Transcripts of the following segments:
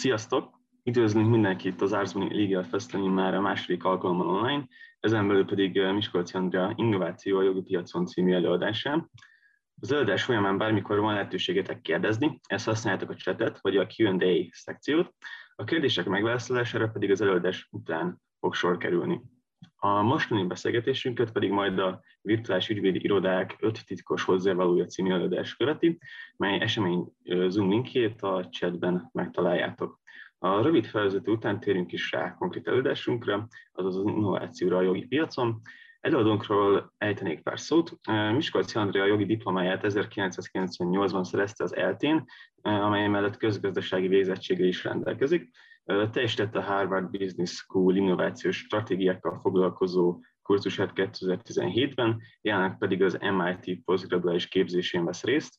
Sziasztok! Üdvözlünk mindenkit az Árzbani Legal Fesztiválon már a második alkalommal online, ezen belül pedig eh, Miskolci Andrea Innováció a jogi piacon című előadásán. Az előadás folyamán bármikor van lehetőségetek kérdezni, ezt használjátok a chatet vagy a Q&A szekciót, a kérdések megválaszolására pedig az előadás után fog sor kerülni. A mostani beszélgetésünket pedig majd a virtuális ügyvédi irodák 5 titkos hozzávalója című előadás követi, mely esemény Zoom linkjét a chatben megtaláljátok. A rövid felvezető után térünk is rá konkrét előadásunkra, azaz az innovációra a jogi piacon. Előadónkról ejtenék pár szót. Miskolci Andrea jogi diplomáját 1998-ban szerezte az ELTén, amely mellett közgazdasági végzettsége is rendelkezik. Teljesítette a Harvard Business School innovációs stratégiákkal foglalkozó kurzusát 2017-ben, jelenleg pedig az MIT posztgraduális képzésén vesz részt.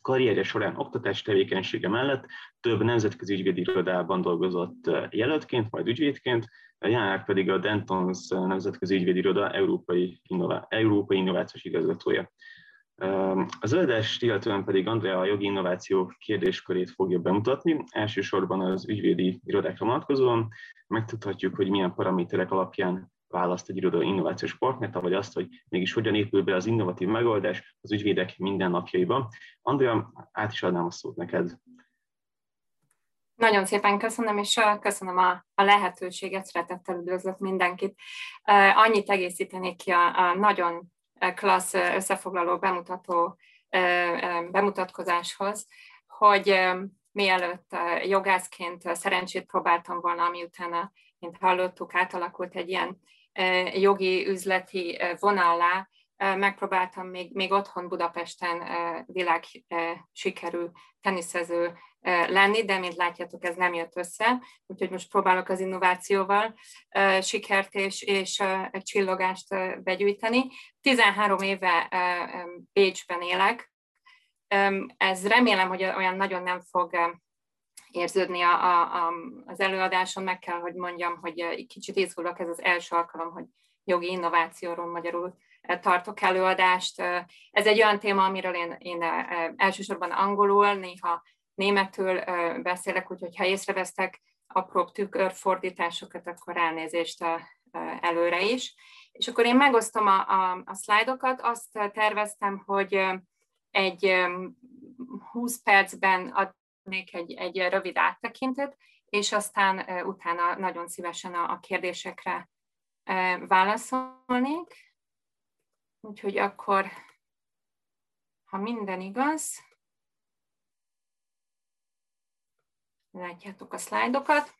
Karrierje során oktatás tevékenysége mellett több nemzetközi ügyvédi irodában dolgozott jelöltként, majd ügyvédként, jelenleg pedig a Dentons Nemzetközi Ügyvédi Iroda Európai, Innová- Európai Innovációs igazgatója. Az előadást illetően pedig Andrea a jogi innováció kérdéskörét fogja bemutatni, elsősorban az ügyvédi irodákra vonatkozóan. Megtudhatjuk, hogy milyen paraméterek alapján választ egy iroda innovációs partnert, vagy azt, hogy mégis hogyan épül be az innovatív megoldás az ügyvédek mindennapjaiba. Andrea, át is adnám a szót neked. Nagyon szépen köszönöm, és köszönöm a, a lehetőséget, szeretettel üdvözlök mindenkit. Annyit egészítenék ki a, a nagyon klassz összefoglaló bemutató bemutatkozáshoz, hogy mielőtt jogászként szerencsét próbáltam volna, miután, mint hallottuk, átalakult egy ilyen jogi üzleti vonallá, megpróbáltam még, még otthon Budapesten világ sikerű teniszező lenni, de mint látjátok, ez nem jött össze, úgyhogy most próbálok az innovációval sikert és, és csillogást begyűjteni. 13 éve Bécsben élek, ez remélem, hogy olyan nagyon nem fog érződni a, a, a, az előadáson, meg kell, hogy mondjam, hogy kicsit izgulok, ez az első alkalom, hogy jogi innovációról magyarul tartok előadást. Ez egy olyan téma, amiről én, én elsősorban angolul, néha németül beszélek, úgyhogy ha észrevesztek apróbb tükörfordításokat, akkor elnézést előre is. És akkor én megosztom a, a, a szlájdokat, azt terveztem, hogy egy 20 percben adnék egy, egy rövid áttekintet, és aztán utána nagyon szívesen a, a kérdésekre válaszolnék. Úgyhogy akkor, ha minden igaz, látjátok a szlájdokat.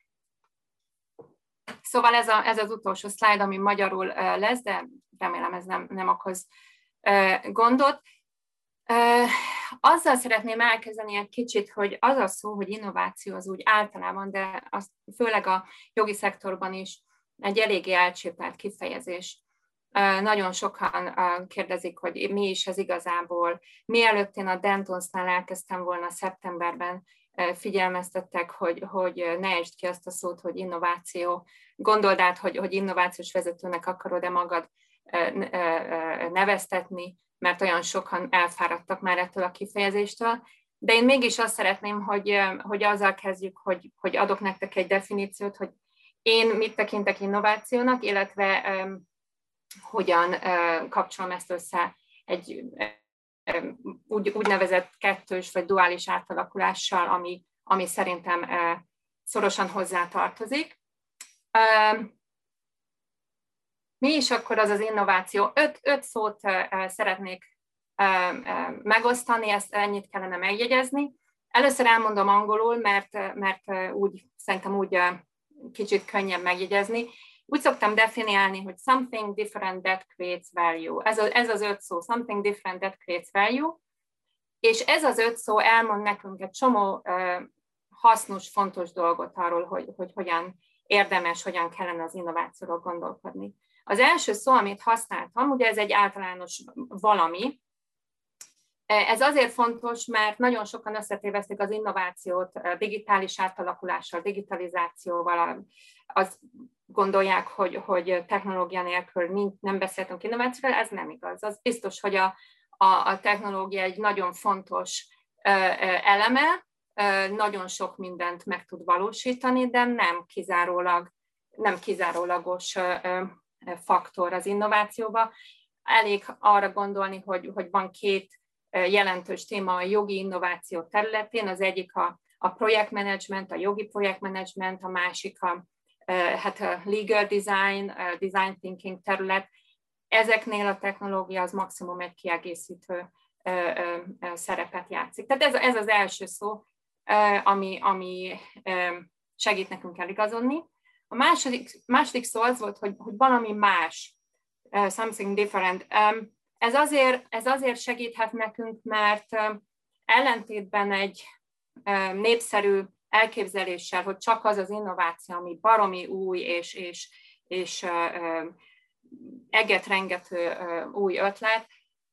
Szóval ez, a, ez az utolsó szlájd, ami magyarul lesz, de remélem ez nem, nem okoz gondot. Azzal szeretném elkezdeni egy kicsit, hogy az a szó, hogy innováció az úgy általában, de az főleg a jogi szektorban is egy eléggé elcsépelt kifejezés. Nagyon sokan kérdezik, hogy mi is ez igazából. Mielőtt én a Dentonsnál elkezdtem volna szeptemberben, figyelmeztettek, hogy, hogy ne esd ki azt a szót, hogy innováció. Gondold át, hogy, hogy innovációs vezetőnek akarod-e magad neveztetni, mert olyan sokan elfáradtak már ettől a kifejezéstől. De én mégis azt szeretném, hogy, hogy azzal kezdjük, hogy, hogy adok nektek egy definíciót, hogy én mit tekintek innovációnak, illetve hogyan kapcsolom ezt össze egy úgy, úgynevezett kettős vagy duális átalakulással, ami, ami szerintem szorosan hozzá tartozik. Mi is akkor az az innováció? Öt, öt szót szeretnék megosztani, ezt ennyit kellene megjegyezni. Először elmondom angolul, mert, mert úgy szerintem úgy kicsit könnyebb megjegyezni. Úgy szoktam definiálni, hogy something different that creates value. Ez, a, ez az öt szó, something different that creates value. És ez az öt szó elmond nekünk egy csomó uh, hasznos, fontos dolgot arról, hogy, hogy hogyan érdemes, hogyan kellene az innovációról gondolkodni. Az első szó, amit használtam, ugye ez egy általános valami, ez azért fontos, mert nagyon sokan összetévesztik az innovációt digitális átalakulással, digitalizációval, az gondolják, hogy, hogy technológia nélkül nem beszéltünk innovációról, ez nem igaz. Az biztos, hogy a, a, a technológia egy nagyon fontos eleme nagyon sok mindent meg tud valósítani, de nem kizárólag, nem kizárólagos faktor az innovációba. Elég arra gondolni, hogy, hogy van két jelentős téma a jogi innováció területén, az egyik a, a projektmenedzsment, a jogi projektmenedzsment, a másik a, hát a legal design, a design thinking terület. Ezeknél a technológia az maximum egy kiegészítő szerepet játszik. Tehát ez, ez az első szó, ami, ami segít nekünk eligazodni. A második, második szó az volt, hogy, hogy valami más, something different. Ez azért, ez azért segíthet nekünk, mert ellentétben egy népszerű elképzeléssel, hogy csak az az innováció, ami baromi új és, és, és eget-rengető új ötlet,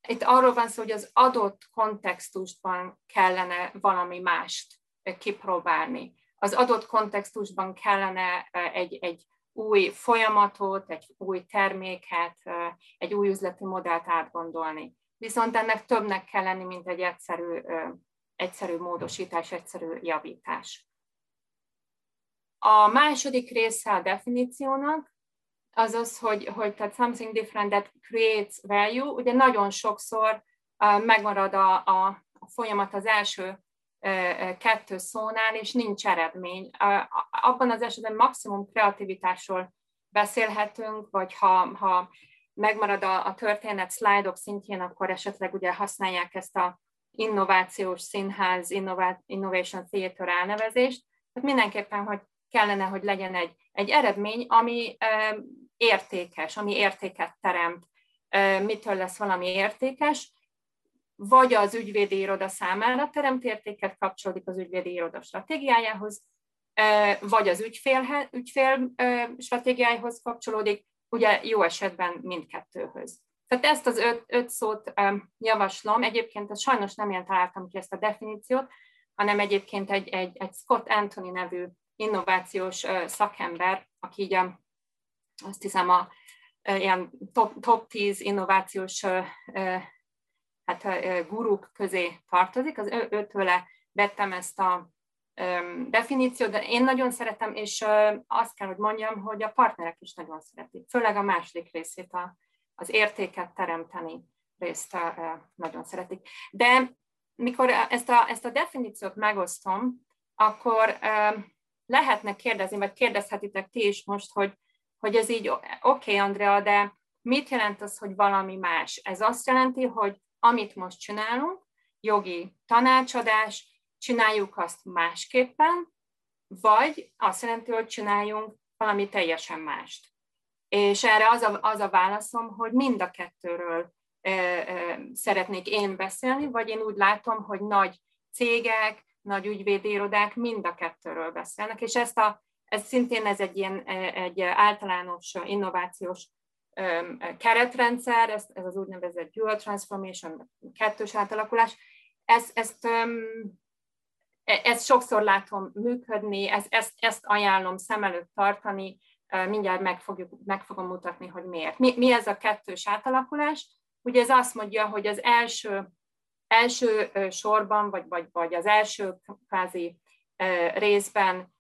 itt arról van szó, hogy az adott kontextusban kellene valami mást kipróbálni. Az adott kontextusban kellene egy, egy új folyamatot, egy új terméket, egy új üzleti modellt átgondolni. Viszont ennek többnek kell lenni, mint egy egyszerű, egyszerű módosítás, egyszerű javítás. A második része a definíciónak az az, hogy, hogy tehát something different that creates value. Ugye nagyon sokszor megmarad a, a, folyamat az első kettő szónál, és nincs eredmény. Abban az esetben maximum kreativitásról beszélhetünk, vagy ha, ha megmarad a, a történet szlájdok szintjén, akkor esetleg ugye használják ezt a innovációs színház, innovation theater elnevezést. Tehát mindenképpen, hogy kellene, hogy legyen egy, egy eredmény, ami értékes, ami értéket teremt, mitől lesz valami értékes, vagy az ügyvédi iroda számára teremt értéket, kapcsolódik az ügyvédi iroda stratégiájához, vagy az ügyfél, ügyfél stratégiájához kapcsolódik, ugye jó esetben mindkettőhöz. Tehát ezt az öt, öt szót javaslom. Egyébként ezt sajnos nem én találtam ki ezt a definíciót, hanem egyébként egy, egy, egy Scott Anthony nevű innovációs szakember, aki így a, azt hiszem a ilyen top, top 10 innovációs hát, guruk közé tartozik, az ő, őtőle vettem ezt a definíciót, de én nagyon szeretem, és azt kell, hogy mondjam, hogy a partnerek is nagyon szeretik, főleg a második részét, a, az értéket teremteni részt nagyon szeretik. De mikor ezt a, ezt a definíciót megosztom, akkor lehetne kérdezni, vagy kérdezhetitek ti is most, hogy, hogy ez így oké, okay, Andrea, de mit jelent az, hogy valami más? Ez azt jelenti, hogy amit most csinálunk, jogi tanácsadás, csináljuk azt másképpen, vagy azt jelenti, hogy csináljunk valami teljesen mást. És erre az a, az a válaszom, hogy mind a kettőről e, e, szeretnék én beszélni, vagy én úgy látom, hogy nagy cégek, nagy ügyvédirodák mind a kettőről beszélnek, és ezt a, ez szintén ez egy ilyen egy általános innovációs keretrendszer, ez, ez az úgynevezett dual transformation, kettős átalakulás, ez, ezt, ezt sokszor látom működni, ez, ezt, ezt ajánlom szem előtt tartani, mindjárt meg, fogjuk, meg fogom mutatni, hogy miért. Mi, mi ez a kettős átalakulás? Ugye ez azt mondja, hogy az első, első sorban, vagy, vagy, vagy az első kvázi részben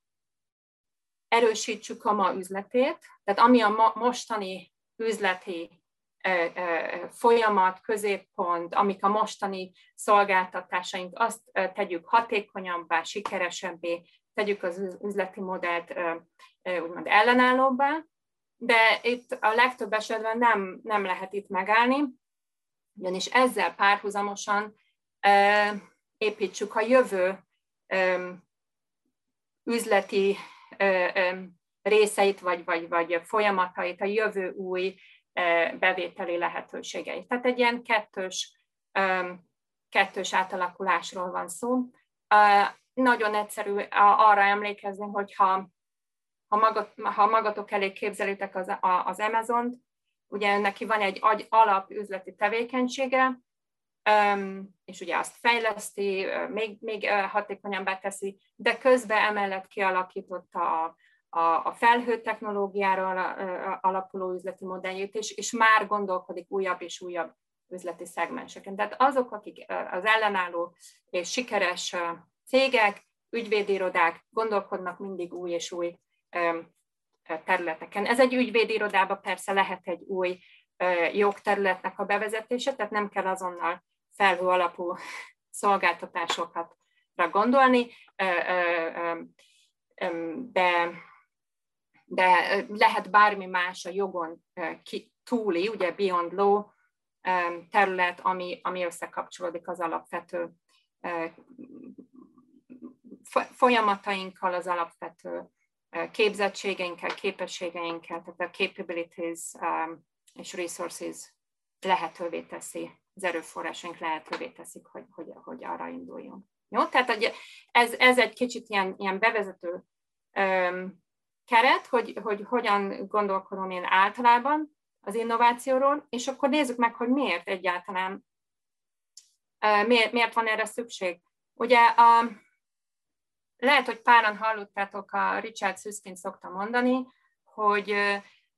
erősítsük a ma üzletét, tehát ami a ma, mostani üzleti folyamat, középpont, amik a mostani szolgáltatásaink, azt tegyük hatékonyabbá, sikeresebbé, tegyük az üzleti modellt úgymond ellenállóbbá, de itt a legtöbb esetben nem, nem lehet itt megállni, ugyanis ezzel párhuzamosan építsük a jövő üzleti részeit, vagy, vagy, vagy folyamatait, a jövő új bevételi lehetőségeit. Tehát egy ilyen kettős, kettős átalakulásról van szó. Nagyon egyszerű arra emlékezni, hogy ha, magat, ha magatok elé képzelitek az, az Amazon-t, ugye neki van egy alap üzleti tevékenysége, és ugye azt fejleszti, még, még hatékonyabbá teszi, de közben emellett kialakította a, a, a felhő technológiára alapuló üzleti modelljét, és, és már gondolkodik újabb és újabb üzleti szegmenseken. Tehát azok, akik az ellenálló és sikeres cégek, ügyvédirodák gondolkodnak mindig új és új területeken. Ez egy ügyvédirodában persze lehet egy új jogterületnek a bevezetése, tehát nem kell azonnal felhő alapú szolgáltatásokat gondolni, de, de lehet bármi más a jogon túli, ugye beyond law terület, ami, ami összekapcsolódik az alapvető folyamatainkkal, az alapvető képzettségeinkkel, képességeinkkel, tehát a capabilities és resources lehetővé teszi, az erőforrásaink lehetővé teszik, hogy, hogy, hogy arra induljunk. Jó? Tehát ez, ez egy kicsit ilyen, ilyen bevezető um, keret, hogy, hogy hogyan gondolkodom én általában az innovációról, és akkor nézzük meg, hogy miért egyáltalán, miért, miért van erre szükség. Ugye a, lehet, hogy páran hallottátok, a Richard Susskind szokta mondani, hogy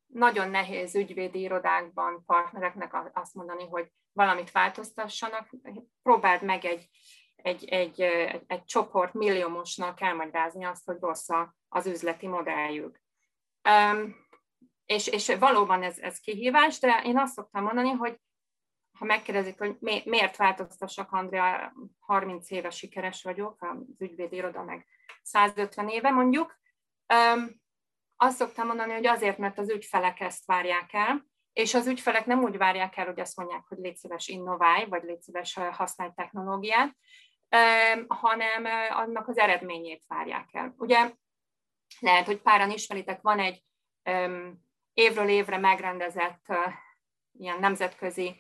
nagyon nehéz ügyvédi irodákban partnereknek azt mondani, hogy valamit változtassanak, próbáld meg egy, egy, egy, egy, egy csoport milliómosnak elmagyarázni azt, hogy rossz az üzleti modelljük. Um, és, és valóban ez, ez kihívás, de én azt szoktam mondani, hogy ha megkérdezik, hogy mi, miért változtassak, Andrea, 30 éve sikeres vagyok, az ügyvédi iroda meg 150 éve mondjuk, um, azt szoktam mondani, hogy azért, mert az ügyfelek ezt várják el, és az ügyfelek nem úgy várják el, hogy azt mondják, hogy légy szíves innoválj, vagy légy szíves használj technológiát, hanem annak az eredményét várják el. Ugye lehet, hogy páran ismeritek, van egy évről évre megrendezett ilyen nemzetközi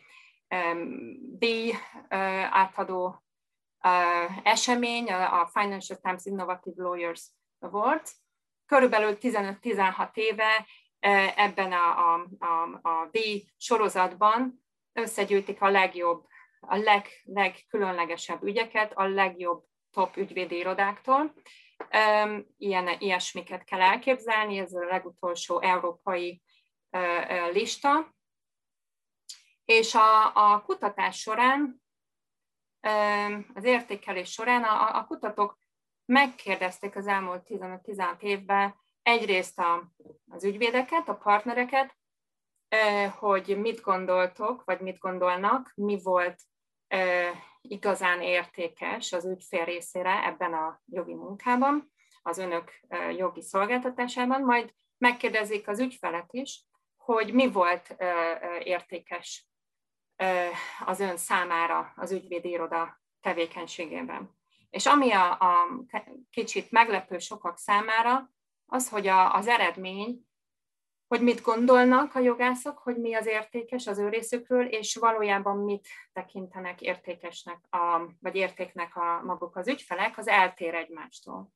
díj átadó esemény, a Financial Times Innovative Lawyers Awards. Körülbelül 15-16 éve ebben a, a, a, a díj sorozatban összegyűjtik a legjobb, a leg, legkülönlegesebb ügyeket a legjobb top ügyvédi irodáktól. Ilyen, ilyesmiket kell elképzelni, ez a legutolsó európai lista. És a, a kutatás során, az értékelés során a, a kutatók megkérdezték az elmúlt 15-16 évben egyrészt a, az ügyvédeket, a partnereket, hogy mit gondoltok, vagy mit gondolnak, mi volt igazán értékes az ügyfél részére ebben a jogi munkában, az önök jogi szolgáltatásában, majd megkérdezik az ügyfelet is, hogy mi volt értékes az ön számára az ügyvédi iroda tevékenységében. És ami a, a kicsit meglepő sokak számára, az, hogy a, az eredmény, hogy mit gondolnak a jogászok, hogy mi az értékes az ő részükről, és valójában mit tekintenek értékesnek, a, vagy értéknek a maguk az ügyfelek, az eltér egymástól.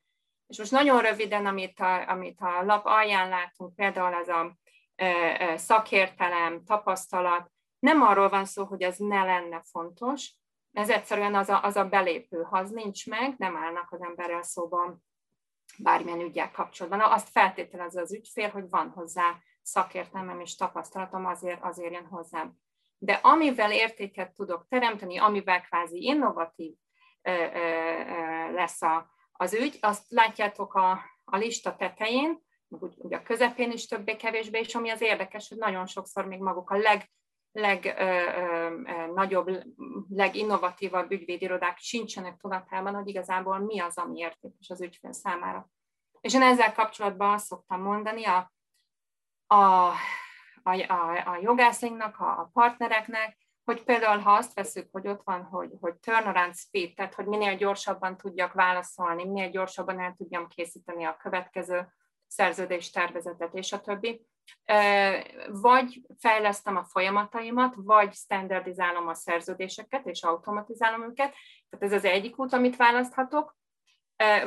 És most nagyon röviden, amit a, amit a lap alján látunk, például ez a e, szakértelem, tapasztalat, nem arról van szó, hogy ez ne lenne fontos, ez egyszerűen az a, az a belépő, ha az nincs meg, nem állnak az emberrel szóban bármilyen ügyel kapcsolatban. Azt feltételezze az ügyfél, hogy van hozzá szakértelmem és tapasztalatom, azért, azért jön hozzám. De amivel értéket tudok teremteni, amivel kvázi innovatív lesz a, az ügy, azt látjátok a, a lista tetején, úgy, úgy a közepén is többé-kevésbé, és ami az érdekes, hogy nagyon sokszor még maguk a leg legnagyobb, leginnovatívabb ügyvédirodák sincsenek tudatában, hogy igazából mi az, ami értékes az ügyfél számára. És én ezzel kapcsolatban azt szoktam mondani a, a, a, a, a jogászainknak, a, a partnereknek, hogy például ha azt veszük, hogy ott van, hogy, hogy turnaround speed, tehát hogy minél gyorsabban tudjak válaszolni, minél gyorsabban el tudjam készíteni a következő szerződés tervezetet és a többi, vagy fejlesztem a folyamataimat, vagy standardizálom a szerződéseket, és automatizálom őket. Tehát ez az egyik út, amit választhatok,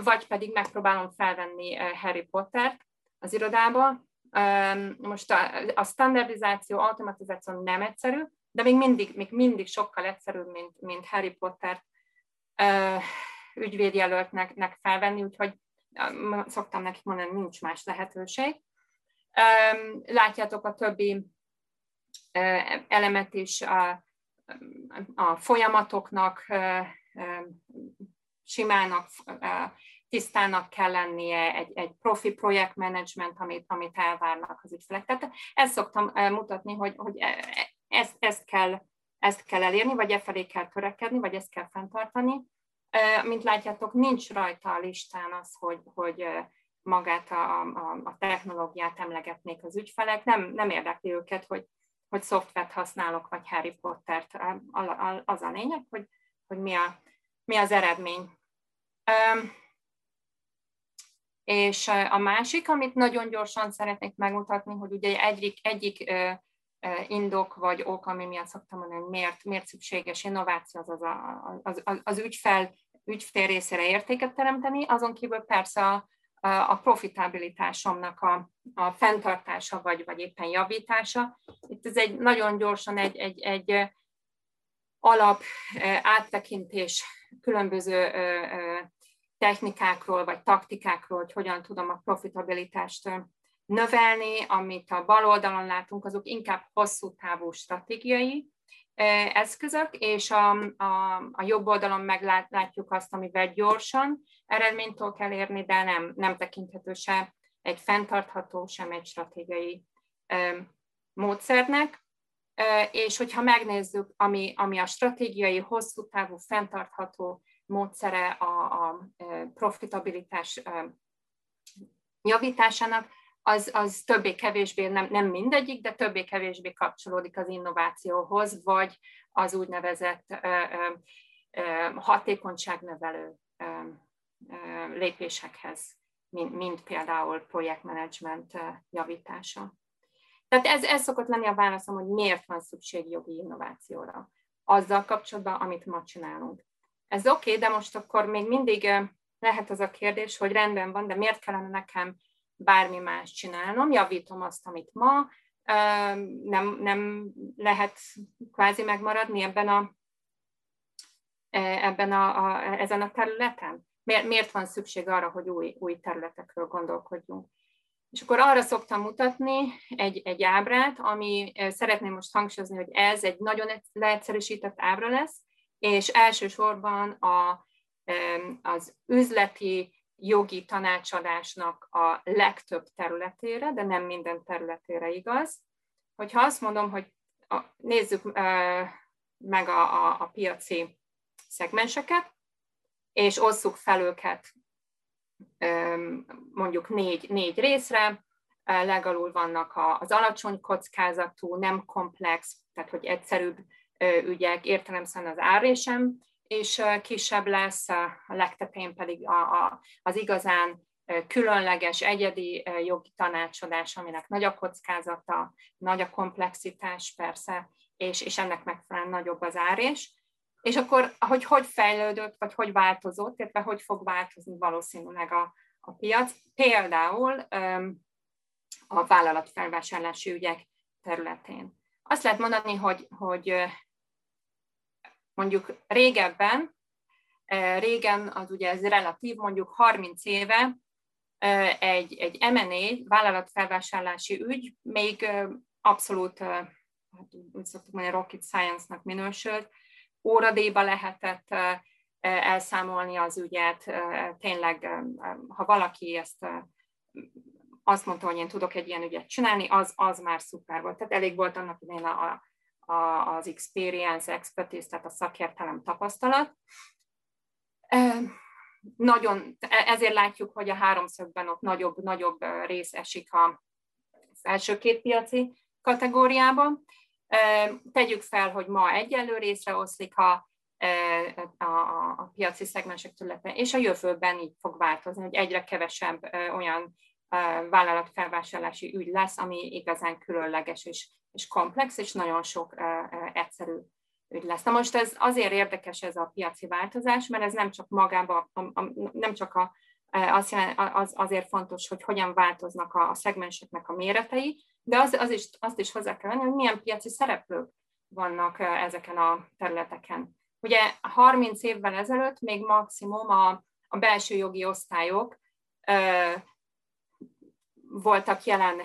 vagy pedig megpróbálom felvenni Harry Pottert az irodába. Most a standardizáció, automatizáció nem egyszerű, de még mindig, még mindig sokkal egyszerűbb, mint, mint Harry Pottert ügyvédjelöltnek felvenni, úgyhogy szoktam nekik mondani, nincs más lehetőség. Látjátok a többi elemet is a, a folyamatoknak, simának tisztának kell lennie, egy, egy profi projektmenedzsment, amit, amit elvárnak az ügyfelek. Tehát ezt szoktam mutatni, hogy, hogy e, e, ezt, ezt, kell, ezt kell elérni, vagy e felé kell törekedni, vagy ezt kell fenntartani. Mint látjátok, nincs rajta a listán az, hogy, hogy magát a, a, a technológiát emlegetnék az ügyfelek. Nem, nem érdekli őket, hogy, hogy szoftvert használok, vagy Harry Pottert. Az a lényeg, hogy, hogy mi, a, mi az eredmény. És a másik, amit nagyon gyorsan szeretnék megmutatni, hogy ugye egyik, egyik indok vagy ok, ami miatt szoktam mondani, hogy miért, miért szükséges innováció, az, az, a, az, az, az ügyfel, ügyfél részére értéket teremteni, azon kívül persze a, a profitabilitásomnak a, a fenntartása, vagy, vagy éppen javítása. Itt ez egy nagyon gyorsan egy, egy, egy alap áttekintés különböző technikákról, vagy taktikákról, hogy hogyan tudom a profitabilitást növelni, amit a bal oldalon látunk, azok inkább hosszú távú stratégiai eszközök, és a, a, a jobb oldalon meglátjuk azt, amivel gyorsan eredményt kell érni, de nem, nem tekinthető se egy fenntartható, sem egy stratégiai módszernek. És hogyha megnézzük, ami, ami a stratégiai, hosszú távú, fenntartható módszere a, a profitabilitás javításának, az, az többé-kevésbé, nem, nem mindegyik, de többé-kevésbé kapcsolódik az innovációhoz, vagy az úgynevezett ö, ö, hatékonyságnövelő ö, ö, lépésekhez, mint, mint például projektmenedzsment javítása. Tehát ez, ez szokott lenni a válaszom, hogy miért van szükség jogi innovációra. Azzal kapcsolatban, amit ma csinálunk. Ez oké, okay, de most akkor még mindig lehet az a kérdés, hogy rendben van, de miért kellene nekem bármi más csinálnom, javítom azt, amit ma, nem, nem lehet kvázi megmaradni ebben a, e, ebben a, a, ezen a területen? Miért, van szükség arra, hogy új, új területekről gondolkodjunk? És akkor arra szoktam mutatni egy, egy ábrát, ami szeretném most hangsúlyozni, hogy ez egy nagyon leegyszerűsített ábra lesz, és elsősorban a, az üzleti jogi tanácsadásnak a legtöbb területére, de nem minden területére igaz. Hogyha azt mondom, hogy nézzük meg a, a, a piaci szegmenseket, és osszuk fel őket mondjuk négy, négy részre, legalul vannak az alacsony kockázatú, nem komplex, tehát hogy egyszerűbb ügyek, értelemszerűen az árésem, és kisebb lesz, a legtetején pedig a, a, az igazán különleges, egyedi jogi tanácsadás, aminek nagy a kockázata, nagy a komplexitás persze, és, és ennek megfelelően nagyobb az árés. És akkor, hogy hogy fejlődött, vagy hogy változott, illetve hogy fog változni valószínűleg a, a piac. Például a vállalatfelvásárlási ügyek területén. Azt lehet mondani, hogy, hogy mondjuk régebben, régen az ugye ez relatív, mondjuk 30 éve egy, egy M&A vállalatfelvásárlási ügy még abszolút, hát úgy szoktuk mondani, rocket science-nak minősült, óradéba lehetett elszámolni az ügyet, tényleg, ha valaki ezt azt mondta, hogy én tudok egy ilyen ügyet csinálni, az, az már szuper volt. Tehát elég volt annak idején a, az experience, expertise, tehát a szakértelem tapasztalat. Nagyon, ezért látjuk, hogy a háromszögben ott nagyobb, nagyobb rész esik a, első két piaci kategóriában. Tegyük fel, hogy ma egyenlő részre oszlik a, a, a, a piaci szegmensek területe, és a jövőben így fog változni, hogy egyre kevesebb olyan vállalatfelvásárlási ügy lesz, ami igazán különleges és, és komplex, és nagyon sok egyszerű ügy lesz. Na most ez azért érdekes ez a piaci változás, mert ez nem csak magában, nem csak a, az, az, azért fontos, hogy hogyan változnak a, a szegmenseknek a méretei, de az, az is, azt is hozzá kell venni, hogy milyen piaci szereplők vannak ezeken a területeken. Ugye 30 évvel ezelőtt még maximum a, a belső jogi osztályok voltak jelen,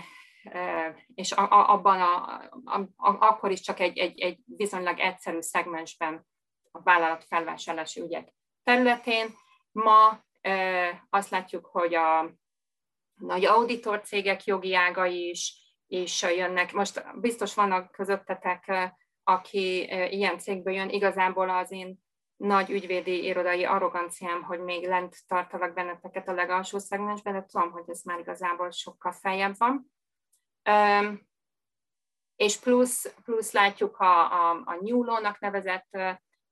és abban a, a, a, akkor is csak egy, egy, egy viszonylag egyszerű szegmensben a vállalat felvásárlási ügyek területén. Ma Azt látjuk, hogy a nagy auditor cégek jogi ágai is, is jönnek. Most biztos vannak közöttetek, aki ilyen cégből jön, igazából az én nagy ügyvédi irodai arroganciám, hogy még lent tartalak benneteket a legalsó szegmensben, de tudom, hogy ez már igazából sokkal feljebb van. És plusz, plusz látjuk a, a, a New Law-nak nevezett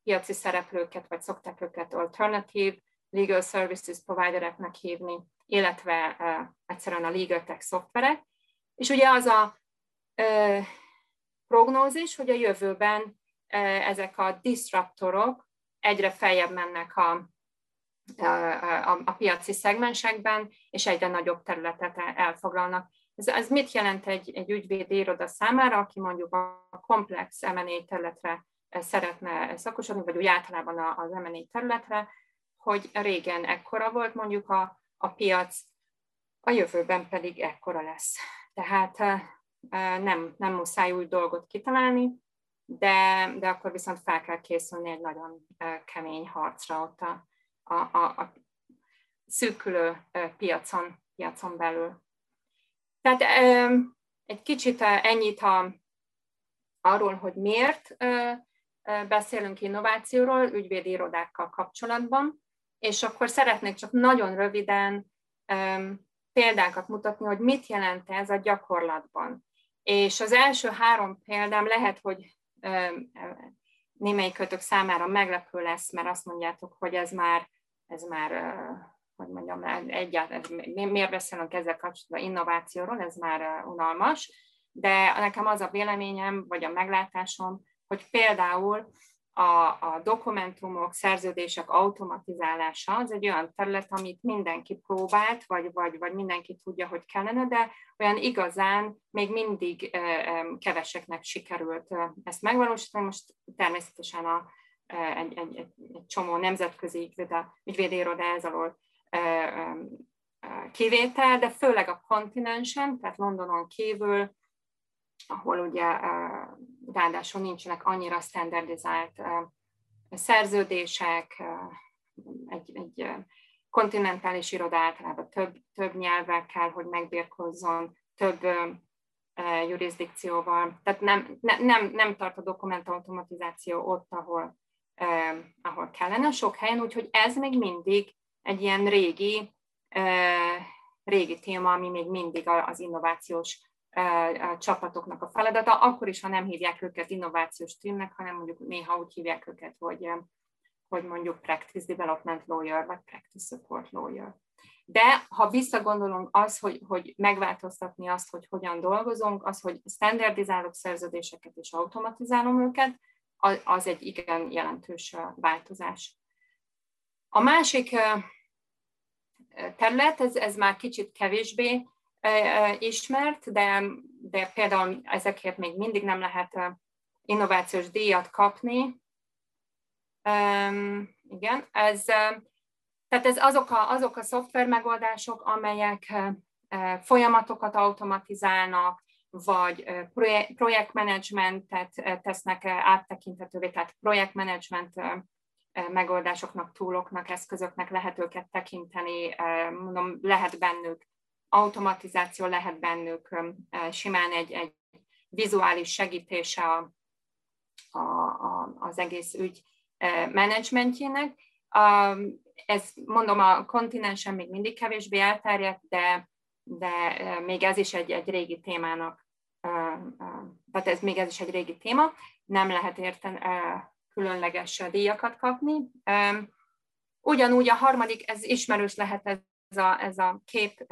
piaci szereplőket, vagy szokták őket alternative legal services providereknek hívni, illetve uh, egyszerűen a legal tech szoftverek. És ugye az a uh, prognózis, hogy a jövőben uh, ezek a disruptorok egyre feljebb mennek a, a, a, a piaci szegmensekben, és egyre nagyobb területet elfoglalnak. Ez, ez mit jelent egy, egy ügyvédi iroda számára, aki mondjuk a komplex M&A területre szeretne szakosodni, vagy úgy általában az M&A területre, hogy régen ekkora volt mondjuk a, a piac, a jövőben pedig ekkora lesz. Tehát nem, nem muszáj új dolgot kitalálni, de, de akkor viszont fel kell készülni egy nagyon kemény harcra ott a, a, a, a szűkülő piacon, piacon belül. Tehát egy kicsit ennyit a, arról, hogy miért beszélünk innovációról ügyvédi irodákkal kapcsolatban, és akkor szeretnék csak nagyon röviden példákat mutatni, hogy mit jelent ez a gyakorlatban. És az első három példám lehet, hogy némelyik kötök számára meglepő lesz, mert azt mondjátok, hogy ez már, ez már hogy mondjam, egyáltalán, miért beszélünk ezzel kapcsolatban innovációról, ez már unalmas, de nekem az a véleményem, vagy a meglátásom, hogy például a, a dokumentumok, szerződések automatizálása az egy olyan terület, amit mindenki próbált, vagy, vagy, vagy mindenki tudja, hogy kellene, de olyan igazán még mindig keveseknek sikerült ezt megvalósítani. Most természetesen a, egy, egy, egy, egy csomó nemzetközi ügyvédéroda ez alól kivétel, de főleg a kontinensen, tehát Londonon kívül, ahol ugye ráadásul nincsenek annyira standardizált szerződések, egy, egy kontinentális iroda általában több, több nyelvekkel, hogy megbírkozzon, több jurisdikcióval. Tehát nem, ne, nem, nem tart a dokumentautomatizáció ott, ahol, eh, ahol kellene sok helyen, úgyhogy ez még mindig egy ilyen régi, eh, régi téma, ami még mindig az innovációs csapatoknak a feladata, akkor is, ha nem hívják őket innovációs teamnek, hanem mondjuk néha úgy hívják őket, hogy, hogy mondjuk practice development lawyer, vagy practice support lawyer. De ha visszagondolunk az, hogy, hogy megváltoztatni azt, hogy hogyan dolgozunk, az, hogy standardizálok szerződéseket és automatizálom őket, az egy igen jelentős változás. A másik terület, ez, ez már kicsit kevésbé ismert, de, de például ezekért még mindig nem lehet innovációs díjat kapni. Um, igen, ez, tehát ez azok a, azok a szoftver megoldások, amelyek folyamatokat automatizálnak, vagy projektmenedzsmentet tesznek áttekintetővé, tehát projektmenedzsment megoldásoknak, túloknak, eszközöknek lehet őket tekinteni, mondom, lehet bennük automatizáció lehet bennük simán egy, egy vizuális segítése a, a, a, az egész ügy menedzsmentjének. Ez mondom, a kontinensen még mindig kevésbé elterjedt, de, de még ez is egy, egy régi témának, tehát ez még ez is egy régi téma, nem lehet érten különleges díjakat kapni. Ugyanúgy a harmadik, ez ismerős lehet ez a, ez a kép,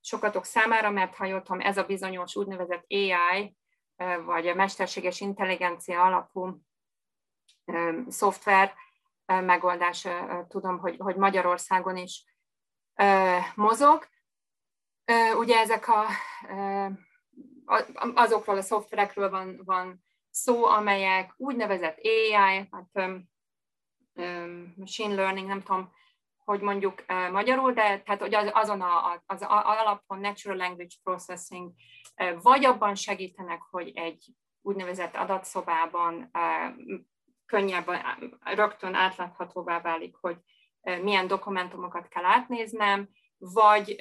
sokatok számára, mert ha jól ez a bizonyos úgynevezett AI, vagy a mesterséges intelligencia alapú szoftver megoldás, tudom, hogy, hogy Magyarországon is mozog. Ugye ezek a, azokról a szoftverekről van, van szó, amelyek úgynevezett AI, hát machine learning, nem tudom, hogy mondjuk magyarul, de tehát hogy az, azon a, az alapon Natural Language Processing vagy abban segítenek, hogy egy úgynevezett adatszobában könnyebben, rögtön átláthatóvá válik, hogy milyen dokumentumokat kell átnéznem, vagy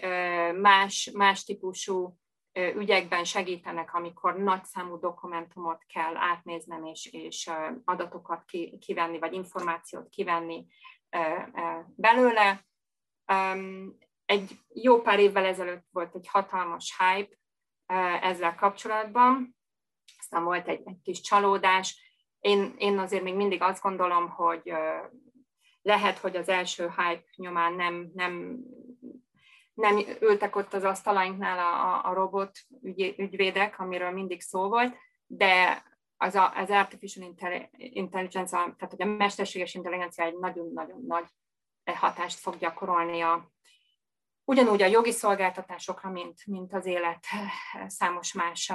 más, más típusú ügyekben segítenek, amikor nagyszámú dokumentumot kell átnéznem, és, és adatokat kivenni, vagy információt kivenni belőle. Egy jó pár évvel ezelőtt volt egy hatalmas hype ezzel kapcsolatban, aztán volt egy, egy kis csalódás. Én, én azért még mindig azt gondolom, hogy lehet, hogy az első hype nyomán nem, nem, nem ültek ott az asztalainknál a, a robot ügy, ügyvédek, amiről mindig szó volt, de az, a, az artificial intelligence, tehát hogy a mesterséges intelligencia egy nagyon-nagyon nagy hatást fog gyakorolni a, ugyanúgy a jogi szolgáltatásokra, mint, mint az élet számos más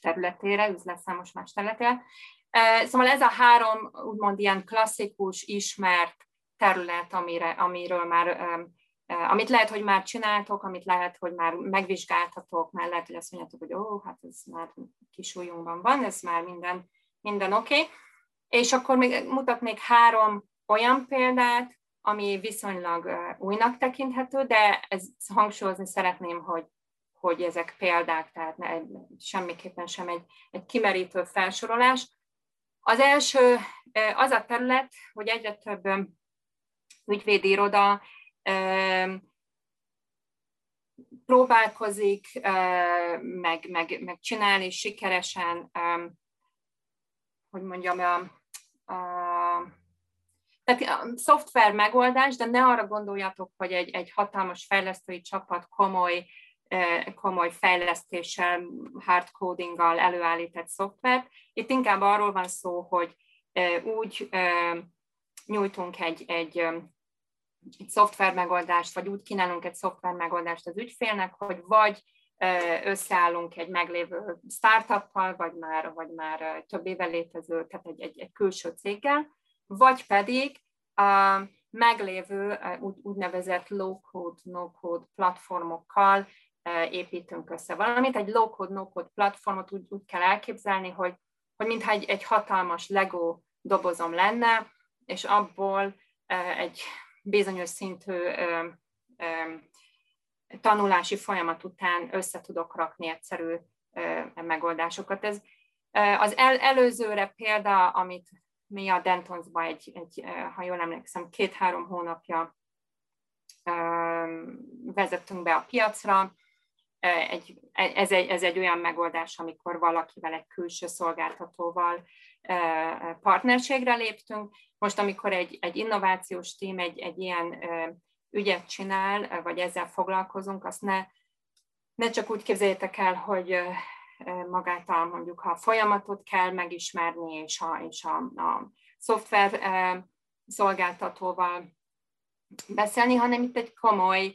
területére, üzlet számos más területére. Szóval ez a három úgymond ilyen klasszikus, ismert terület, amire, amiről már, amit lehet, hogy már csináltok, amit lehet, hogy már megvizsgáltatok, mert lehet, hogy azt mondjátok, hogy ó, hát ez már kisújunkban van, ez már minden, minden oké. Okay. És akkor még mutatnék három olyan példát, ami viszonylag újnak tekinthető, de ez hangsúlyozni szeretném, hogy, hogy ezek példák, tehát ne, semmiképpen sem egy, egy kimerítő felsorolás. Az első az a terület, hogy egyre több ügyvédi iroda próbálkozik, meg, meg, meg csinálni sikeresen, hogy mondjam, a, a, tehát a szoftver megoldás, de ne arra gondoljatok, hogy egy, egy hatalmas fejlesztői csapat komoly, komoly fejlesztéssel, hardcodinggal előállított szoftvert. Itt inkább arról van szó, hogy úgy nyújtunk egy, egy, egy szoftver megoldást, vagy úgy kínálunk egy szoftver megoldást az ügyfélnek, hogy vagy összeállunk egy meglévő startuppal, vagy már, vagy már több éve létező, tehát egy, egy, egy külső céggel, vagy pedig a meglévő úgynevezett low-code, no-code platformokkal építünk össze valamit. Egy low-code, no-code platformot úgy, úgy kell elképzelni, hogy, hogy mintha egy, egy hatalmas Lego dobozom lenne, és abból egy bizonyos szintű tanulási folyamat után össze tudok rakni egyszerű megoldásokat. Ez az el, előzőre példa, amit mi a Dentonsba egy, egy, ha jól emlékszem, két-három hónapja vezettünk be a piacra. Egy, ez, egy, ez egy olyan megoldás, amikor valakivel, egy külső szolgáltatóval partnerségre léptünk. Most, amikor egy, egy innovációs tím egy, egy ilyen ügyet csinál, vagy ezzel foglalkozunk, azt ne, ne csak úgy képzeljétek el, hogy magát a mondjuk a folyamatot kell megismerni, és a, és a, a szoftver szolgáltatóval beszélni, hanem itt egy komoly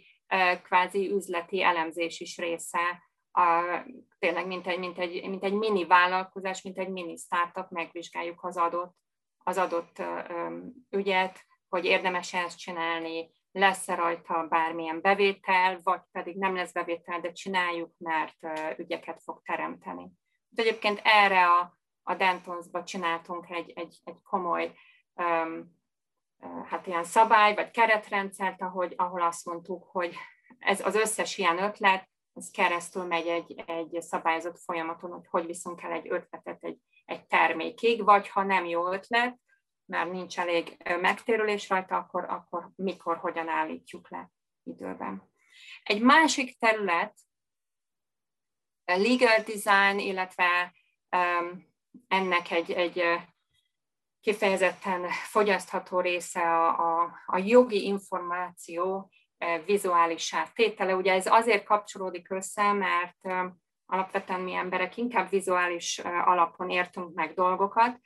kvázi üzleti elemzés is része, a, tényleg mint egy, mint, egy, mint egy mini vállalkozás, mint egy mini startup, megvizsgáljuk az adott, az adott ügyet, hogy érdemes ezt csinálni, lesz-e rajta bármilyen bevétel, vagy pedig nem lesz bevétel, de csináljuk, mert ügyeket fog teremteni. De egyébként erre a, a Dentonsba csináltunk egy, egy, egy komoly um, hát ilyen szabály, vagy keretrendszert, ahogy, ahol azt mondtuk, hogy ez az összes ilyen ötlet, ez keresztül megy egy, egy szabályozott folyamaton, hogy hogy viszunk el egy ötletet egy, egy termékig, vagy ha nem jó ötlet, mert nincs elég megtérülés rajta, akkor, akkor mikor, hogyan állítjuk le időben. Egy másik terület, legal design, illetve um, ennek egy, egy kifejezetten fogyasztható része a, a, a jogi információ vizuális tétele. Ugye ez azért kapcsolódik össze, mert alapvetően mi emberek inkább vizuális alapon értünk meg dolgokat,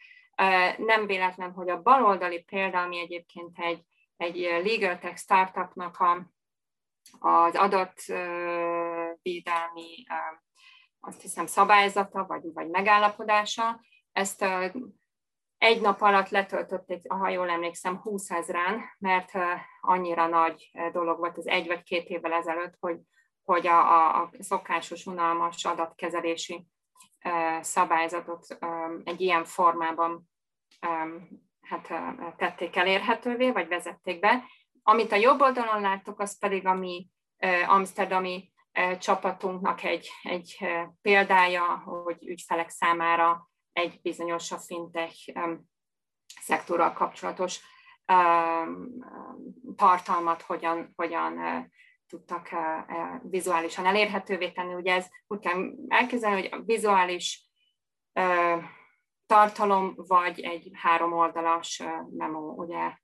nem véletlen, hogy a baloldali példa, ami egyébként egy, egy legal tech startupnak a, az adatvédelmi, azt hiszem szabályzata, vagy, vagy megállapodása, ezt egy nap alatt letöltötték, ha jól emlékszem, 20 ezeren, mert annyira nagy dolog volt az egy vagy két évvel ezelőtt, hogy, hogy a, a szokásos, unalmas adatkezelési szabályzatot egy ilyen formában hát tették elérhetővé, vagy vezették be. Amit a jobb oldalon láttok, az pedig a mi amsterdami csapatunknak egy, egy példája, hogy ügyfelek számára egy bizonyos a fintech szektorral kapcsolatos tartalmat hogyan, hogyan tudtak vizuálisan elérhetővé tenni. Ugye ez úgy kell elképzelni, hogy a vizuális tartalom, vagy egy három oldalas memo, ugye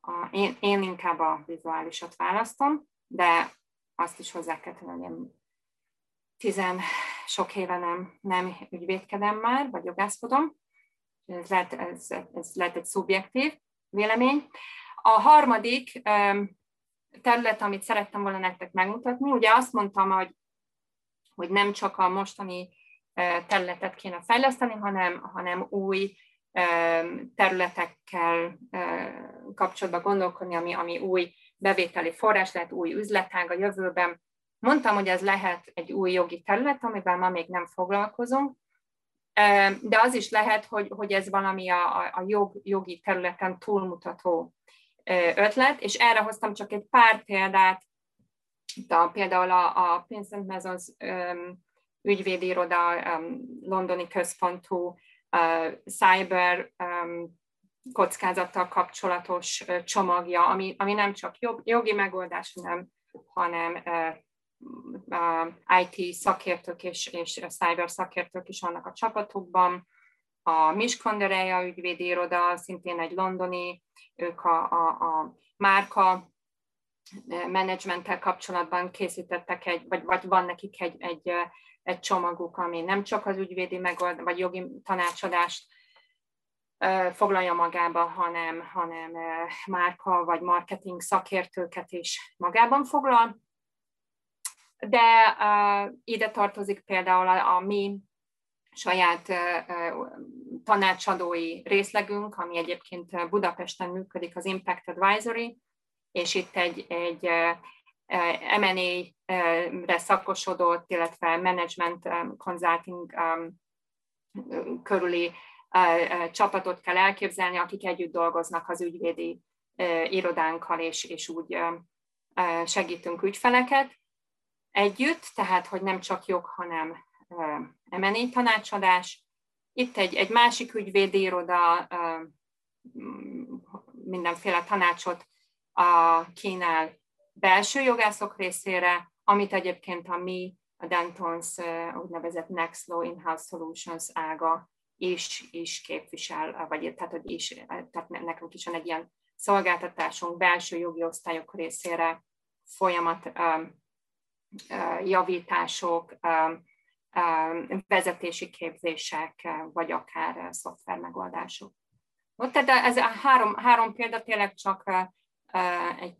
a, én, én inkább a vizuálisat választom, de azt is hozzá kell tenni, hogy tizen sok éve nem, nem ügyvédkedem már, vagy jogászkodom. Ez lehet, ez, ez lehet egy szubjektív vélemény. A harmadik terület, amit szerettem volna nektek megmutatni, ugye azt mondtam, hogy, hogy nem csak a mostani területet kéne fejleszteni, hanem, hanem új területekkel kapcsolatban gondolkodni, ami, ami új bevételi forrás lehet, új üzletág a jövőben. Mondtam, hogy ez lehet egy új jogi terület, amivel ma még nem foglalkozunk, de az is lehet, hogy, hogy ez valami a, a jog, jogi területen túlmutató ötlet, és erre hoztam csak egy pár példát, itt a, például a, a Vincent Mezons um, ügyvédi iroda, londoni központú uh, cyber kockázattal kapcsolatos csomagja, ami, ami nem csak jog, jogi megoldás, hanem, hanem IT szakértők és, és cyber szakértők is vannak a csapatukban. A Miskondereja ügyvédi iroda, szintén egy londoni, ők a, a, a márka menedzsmenttel kapcsolatban készítettek egy, vagy, vagy van nekik egy, egy, egy csomaguk, ami nem csak az ügyvédi megold, vagy jogi tanácsadást foglalja magába, hanem, hanem márka vagy marketing szakértőket is magában foglal de uh, ide tartozik például a, a mi saját uh, tanácsadói részlegünk, ami egyébként Budapesten működik, az Impact Advisory, és itt egy, egy uh, M&A-re szakosodott, illetve management um, consulting um, körüli csapatot kell elképzelni, akik együtt dolgoznak az ügyvédi irodánkkal, és, és úgy segítünk ügyfeleket együtt, tehát hogy nem csak jog, hanem emenény tanácsadás. Itt egy, egy másik ügyvédi iroda mindenféle tanácsot a kínál belső jogászok részére, amit egyébként a mi, a Dentons úgynevezett Next Law In-House Solutions ága is, is képvisel, vagy tehát, hogy is, tehát nekünk is van egy ilyen szolgáltatásunk belső jogi osztályok részére folyamat javítások, vezetési képzések, vagy akár szoftver megoldások. Tehát ez a három, három példa tényleg csak egy,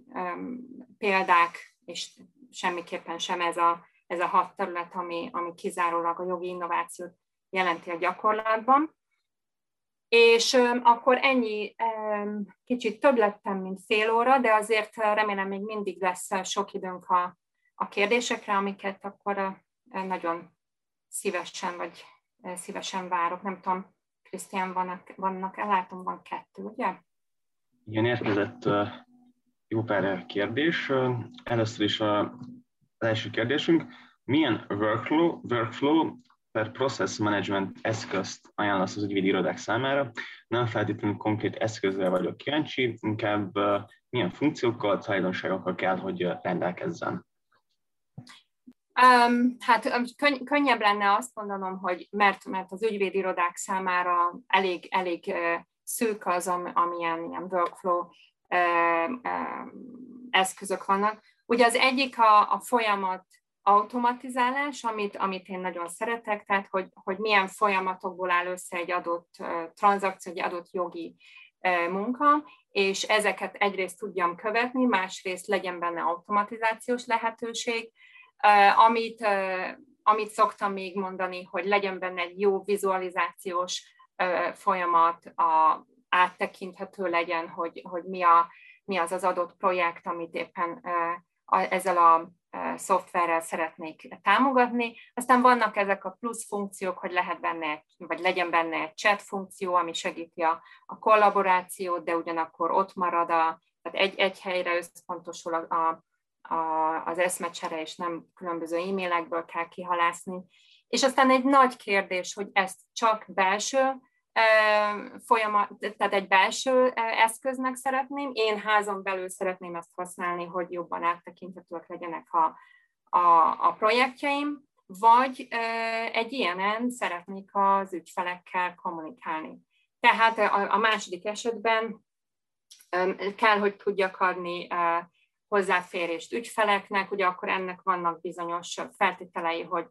példák, és semmiképpen sem ez a, ez a hat terület, ami, ami kizárólag a jogi innovációt jelenti a gyakorlatban. És akkor ennyi, kicsit több lettem, mint fél óra, de azért remélem még mindig lesz sok időnk a, a kérdésekre, amiket akkor nagyon szívesen vagy szívesen várok. Nem tudom, Krisztián, vannak, vannak, ellátom, van kettő, ugye? Igen, érkezett jó pár kérdés. Először is az első kérdésünk, milyen workflow, workflow per process management eszközt ajánlasz az ügyvédi irodák számára? Nem feltétlenül konkrét eszközre vagyok kíváncsi, inkább milyen funkciókkal, tulajdonságokkal kell, hogy rendelkezzen. Um, hát könny- könnyebb lenne azt mondanom, hogy mert, mert az ügyvédirodák számára elég, elég uh, szűk az, amilyen ilyen workflow uh, uh, eszközök vannak. Ugye az egyik a, a folyamat automatizálás, amit, amit én nagyon szeretek, tehát hogy, hogy milyen folyamatokból áll össze egy adott uh, tranzakció, egy adott jogi munka, és ezeket egyrészt tudjam követni, másrészt legyen benne automatizációs lehetőség, amit, amit szoktam még mondani, hogy legyen benne egy jó vizualizációs folyamat, a, áttekinthető legyen, hogy, hogy mi, a, mi az az adott projekt, amit éppen ezzel a szoftverrel szeretnék támogatni. Aztán vannak ezek a plusz funkciók, hogy lehet benne, vagy legyen benne egy chat funkció, ami segíti a, a kollaborációt, de ugyanakkor ott marad a, tehát egy, egy helyre összpontosul a, a, a, az eszmecsere, és nem különböző e-mailekből kell kihalászni. És aztán egy nagy kérdés, hogy ezt csak belső folyamat, tehát egy belső eszköznek szeretném, én házon belül szeretném ezt használni, hogy jobban áttekinthetőek legyenek a, a, a projektjeim, vagy egy ilyenen szeretnék az ügyfelekkel kommunikálni. Tehát a, a második esetben kell, hogy tudjak adni hozzáférést ügyfeleknek, ugye akkor ennek vannak bizonyos feltételei, hogy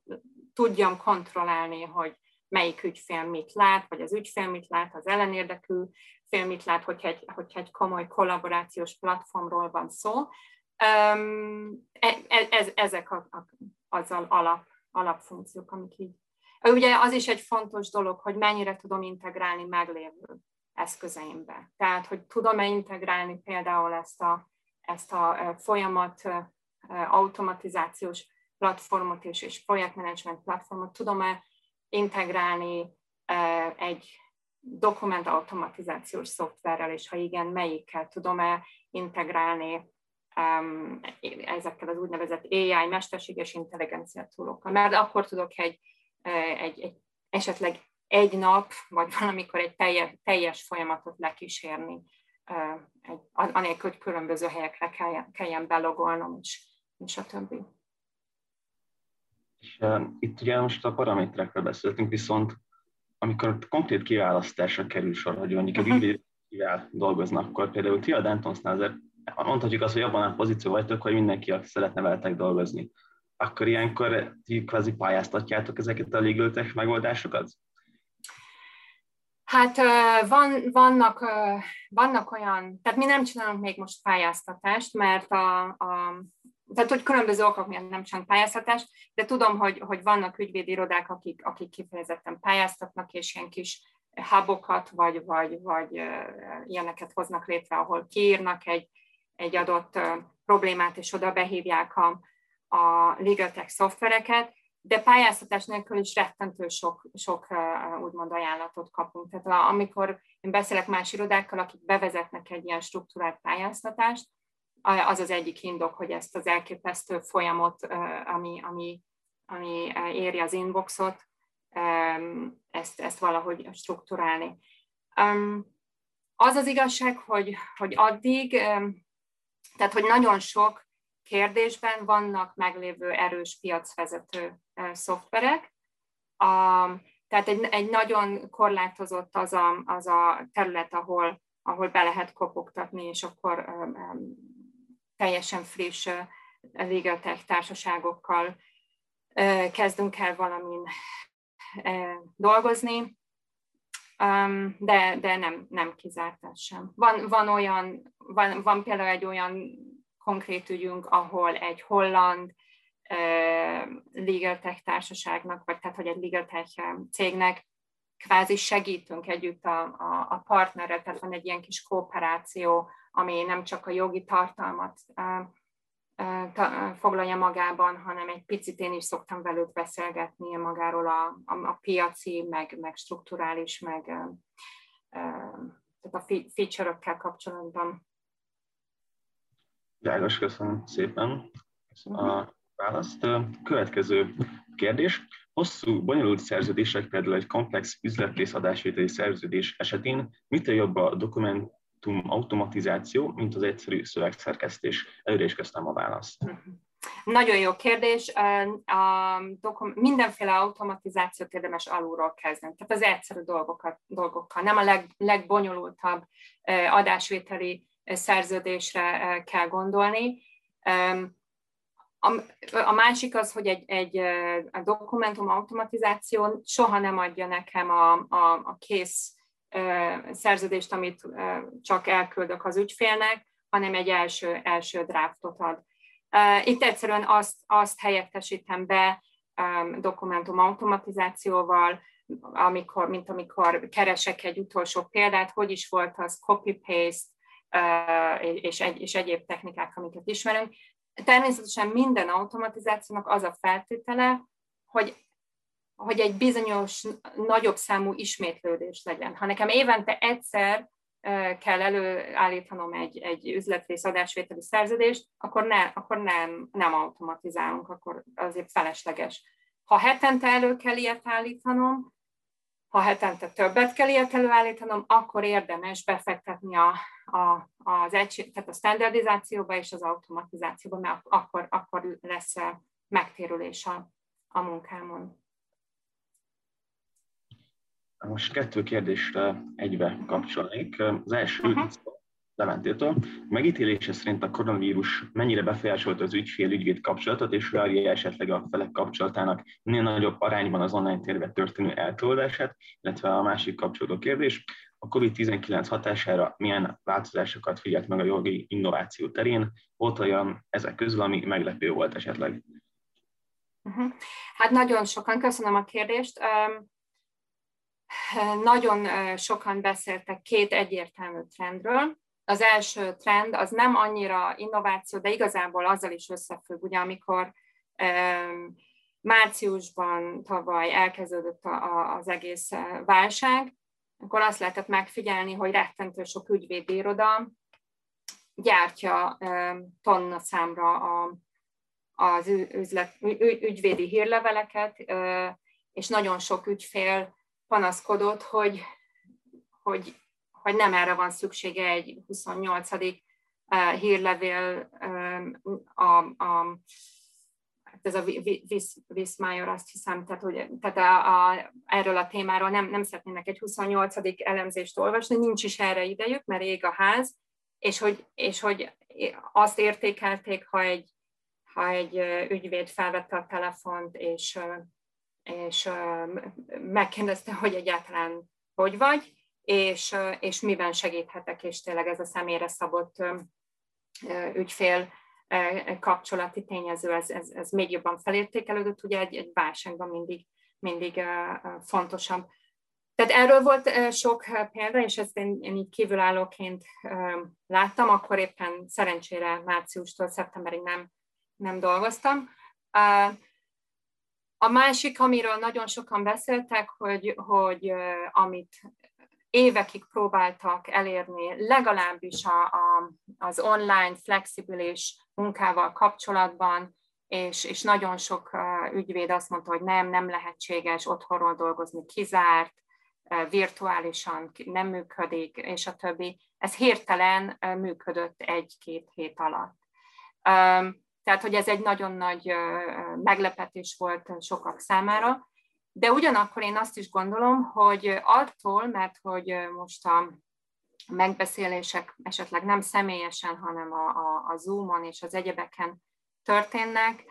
tudjam kontrollálni, hogy melyik ügyfél mit lát, vagy az ügyfél mit lát, az ellenérdekű fél mit lát, hogyha egy, hogyha egy komoly kollaborációs platformról van szó. E, e, ez, ezek a, a, az alap, alapfunkciók, amik így. Ugye az is egy fontos dolog, hogy mennyire tudom integrálni meglévő eszközeimbe. Tehát, hogy tudom-e integrálni például ezt a, ezt a folyamat automatizációs platformot és, és projektmenedzsment platformot, tudom-e integrálni egy dokument automatizációs szoftverrel, és ha igen, melyikkel tudom-e integrálni ezekkel az úgynevezett AI, mesterséges intelligencia túlokkal. Mert akkor tudok egy, egy, egy esetleg egy nap, vagy valamikor egy teljes, teljes folyamatot lekísérni, egy, anélkül, hogy különböző helyekre kelljen, kelljen belogolnom, és, és a többi. És uh, itt ugye most a paraméterekről beszéltünk, viszont amikor konkrét kiválasztásra kerül sor, hogy mondjuk egy uh-huh. kivel dolgoznak, akkor például ti a Dantonsnál azért mondhatjuk azt, hogy abban a pozíció vagytok, hogy mindenki, aki szeretne veletek dolgozni. Akkor ilyenkor ti kvázi pályáztatjátok ezeket a legal tech megoldásokat? Hát van, vannak, vannak olyan, tehát mi nem csinálunk még most pályáztatást, mert a, a tehát hogy különböző okok miatt nem csak pályáztatás, de tudom, hogy, hogy vannak ügyvédirodák, akik, akik kifejezetten pályáztatnak, és ilyen kis hubokat, vagy, vagy, vagy ilyeneket hoznak létre, ahol kiírnak egy, egy adott problémát, és oda behívják a, a legal tech szoftvereket, de pályáztatás nélkül is rettentő sok, sok úgymond ajánlatot kapunk. Tehát amikor én beszélek más irodákkal, akik bevezetnek egy ilyen struktúrált pályáztatást, az az egyik indok, hogy ezt az elképesztő folyamot, ami, ami, ami éri az inboxot, ezt, ezt valahogy strukturálni. Az az igazság, hogy, hogy addig, tehát hogy nagyon sok kérdésben vannak meglévő erős piacvezető szoftverek, tehát egy, egy nagyon korlátozott az a, az a terület, ahol, ahol be lehet kopogtatni, és akkor teljesen friss legal tech társaságokkal kezdünk el valamin dolgozni, de, de nem, nem kizárt sem. Van, van, olyan, van, van például egy olyan konkrét ügyünk, ahol egy holland legal tech társaságnak, vagy tehát, hogy egy legal tech cégnek kvázi segítünk együtt a, a, a partnerre, tehát van egy ilyen kis kooperáció, ami nem csak a jogi tartalmat foglalja magában, hanem egy picit én is szoktam velük beszélgetni magáról a, a, a piaci, meg, meg strukturális, meg tehát a feature-ökkel kapcsolatban. Világos, köszönöm szépen a választ. Következő kérdés. Hosszú, bonyolult szerződések, például egy komplex üzletrészadásvételi szerződés esetén mitől jobb a dokument, automatizáció, mint az egyszerű szövegszerkesztés? Előre is kezdtem a választ. Nagyon jó kérdés. A dokum- mindenféle automatizációt érdemes alulról kezdeni. Tehát az egyszerű dolgokat, dolgokkal, nem a leg, legbonyolultabb adásvételi szerződésre kell gondolni. A másik az, hogy egy, egy a dokumentum automatizáció soha nem adja nekem a, a, a kész szerződést, amit csak elküldök az ügyfélnek, hanem egy első, első draftot ad. Itt egyszerűen azt, azt helyettesítem be dokumentum automatizációval, amikor, mint amikor keresek egy utolsó példát, hogy is volt az copy-paste és, egy, és egyéb technikák, amiket ismerünk. természetesen minden automatizációnak az a feltétele, hogy hogy egy bizonyos nagyobb számú ismétlődés legyen. Ha nekem évente egyszer kell előállítanom egy, egy üzletrész adásvételi szerződést, akkor, ne, akkor nem, nem automatizálunk, akkor azért felesleges. Ha hetente elő kell ilyet állítanom, ha hetente többet kell ilyet előállítanom, akkor érdemes befektetni a, a, az egység, tehát a standardizációba és az automatizációba, mert akkor, akkor lesz megtérülés a, a munkámon. Most kettő kérdésre egybe kapcsolnék. Az első, uh-huh. Leventétől. Megítélése szerint a koronavírus mennyire befolyásolta az ügyfél-ügyvéd kapcsolatot, és várja esetleg a felek kapcsolatának minél nagyobb arányban az online térbe történő eltolódását, illetve a másik kapcsolódó kérdés, a COVID-19 hatására milyen változásokat figyelt meg a jogi innováció terén? Volt olyan ezek közül, ami meglepő volt esetleg? Uh-huh. Hát nagyon sokan, köszönöm a kérdést. Nagyon sokan beszéltek két egyértelmű trendről. Az első trend az nem annyira innováció, de igazából azzal is összefügg, ugye amikor márciusban tavaly elkezdődött az egész válság, akkor azt lehetett megfigyelni, hogy rettentő sok ügyvédiroda gyártja tonna számra a, az üzlet, ügyvédi hírleveleket, és nagyon sok ügyfél panaszkodott, hogy, hogy, hogy nem erre van szüksége egy 28. hírlevél a, a hát ez a Viszmájor azt hiszem, tehát, hogy, tehát a, a, erről a témáról nem, nem szeretnének egy 28. elemzést olvasni, nincs is erre idejük, mert ég a ház, és hogy, és hogy azt értékelték, ha egy, ha egy ügyvéd felvette a telefont, és és megkérdezte, hogy egyáltalán hogy vagy, és, és miben segíthetek, és tényleg ez a személyre szabott ügyfél kapcsolati tényező, ez, ez, ez még jobban felértékelődött, ugye egy, egy válságban mindig, mindig fontosabb. Tehát erről volt sok példa, és ezt én, én így kívülállóként láttam, akkor éppen szerencsére márciustól szeptemberig nem, nem dolgoztam. A másik, amiről nagyon sokan beszéltek, hogy, hogy amit évekig próbáltak elérni, legalábbis a, a, az online, flexibilis munkával kapcsolatban, és, és nagyon sok ügyvéd azt mondta, hogy nem, nem lehetséges otthonról dolgozni, kizárt, virtuálisan nem működik, és a többi. Ez hirtelen működött egy-két hét alatt. Tehát, hogy ez egy nagyon nagy meglepetés volt sokak számára. De ugyanakkor én azt is gondolom, hogy attól, mert hogy most a megbeszélések esetleg nem személyesen, hanem a, a, a Zoom-on és az egyebeken történnek,